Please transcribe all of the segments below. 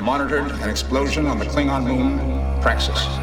Monitored an explosion on the Klingon moon Praxis.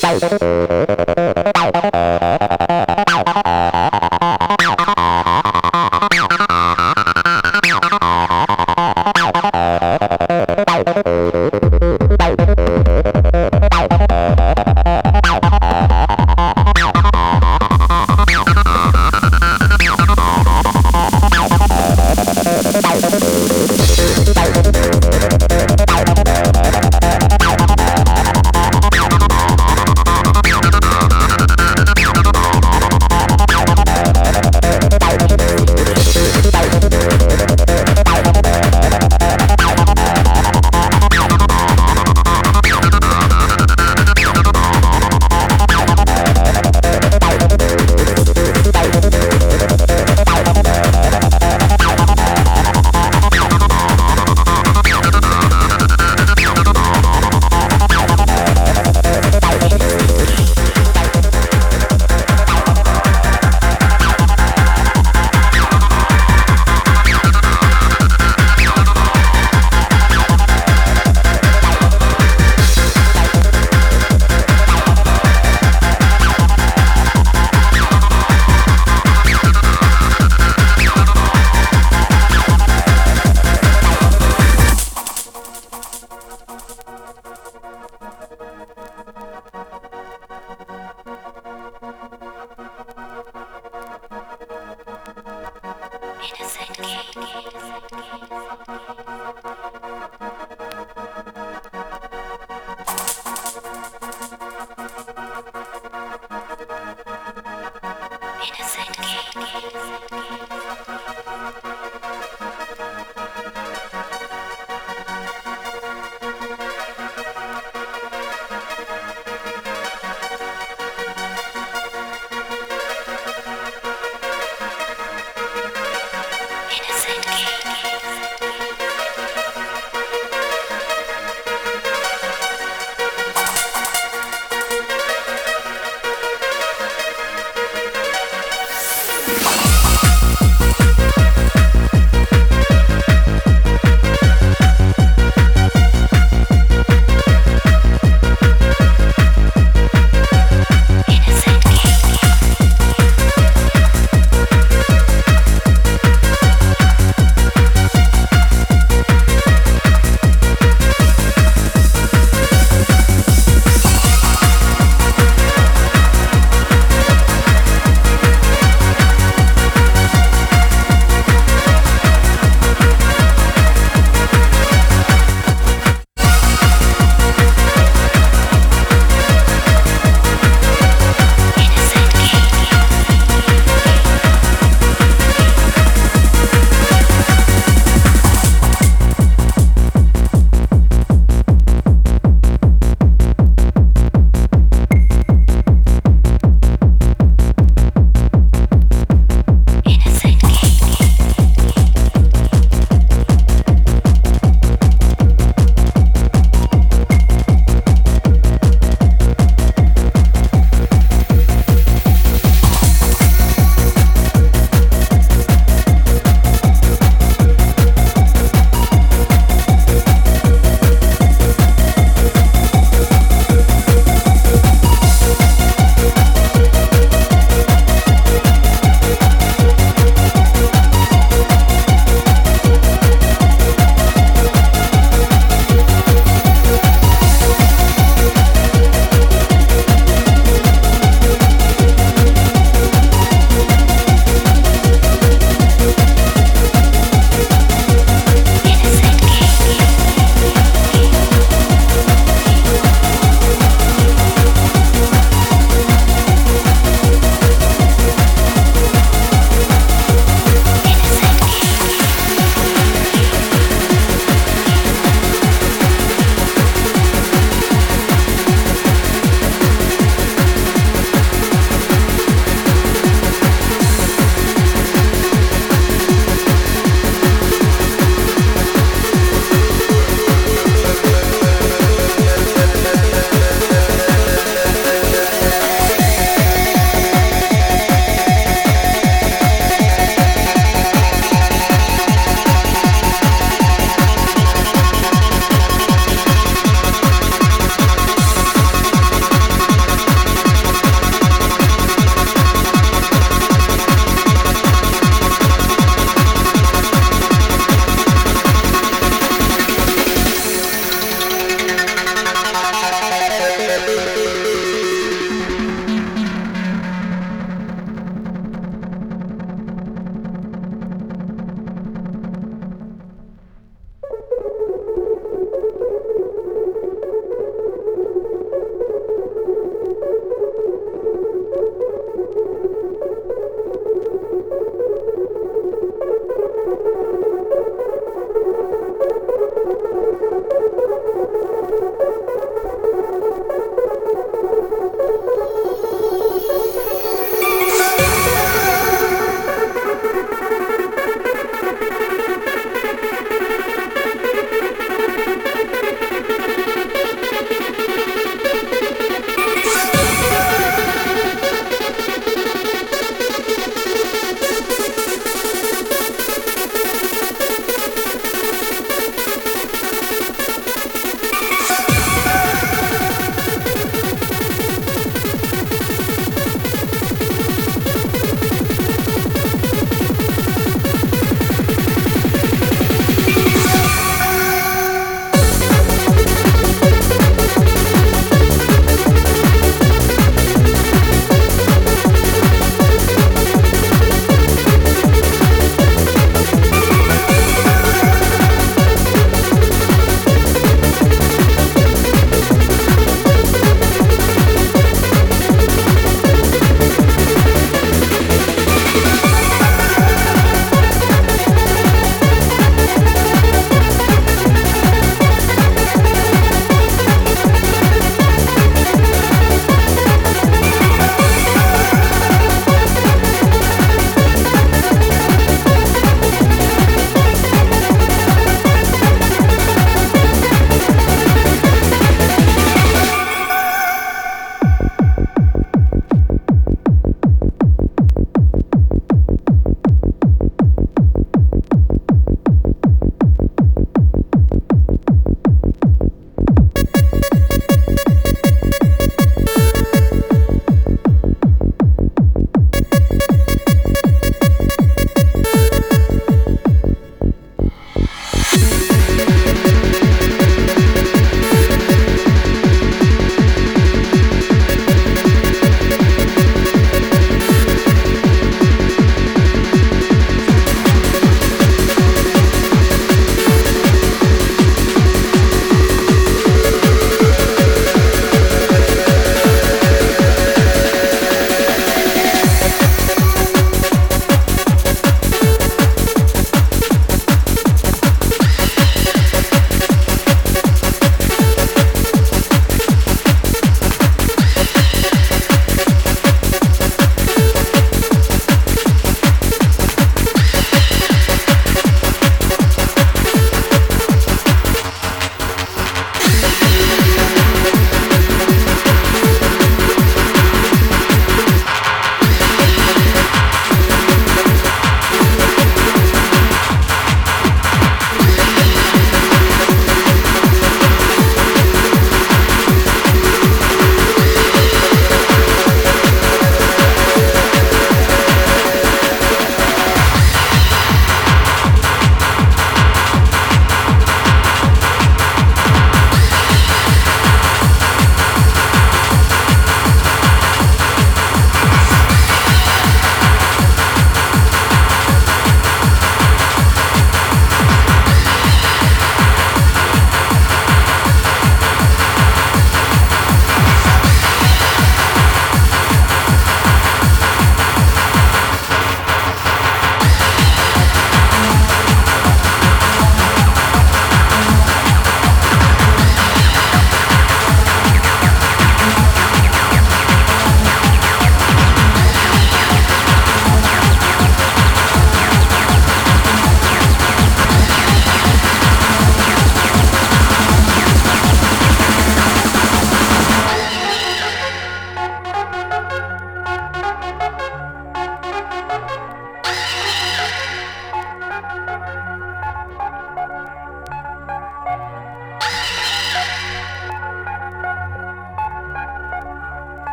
Bye.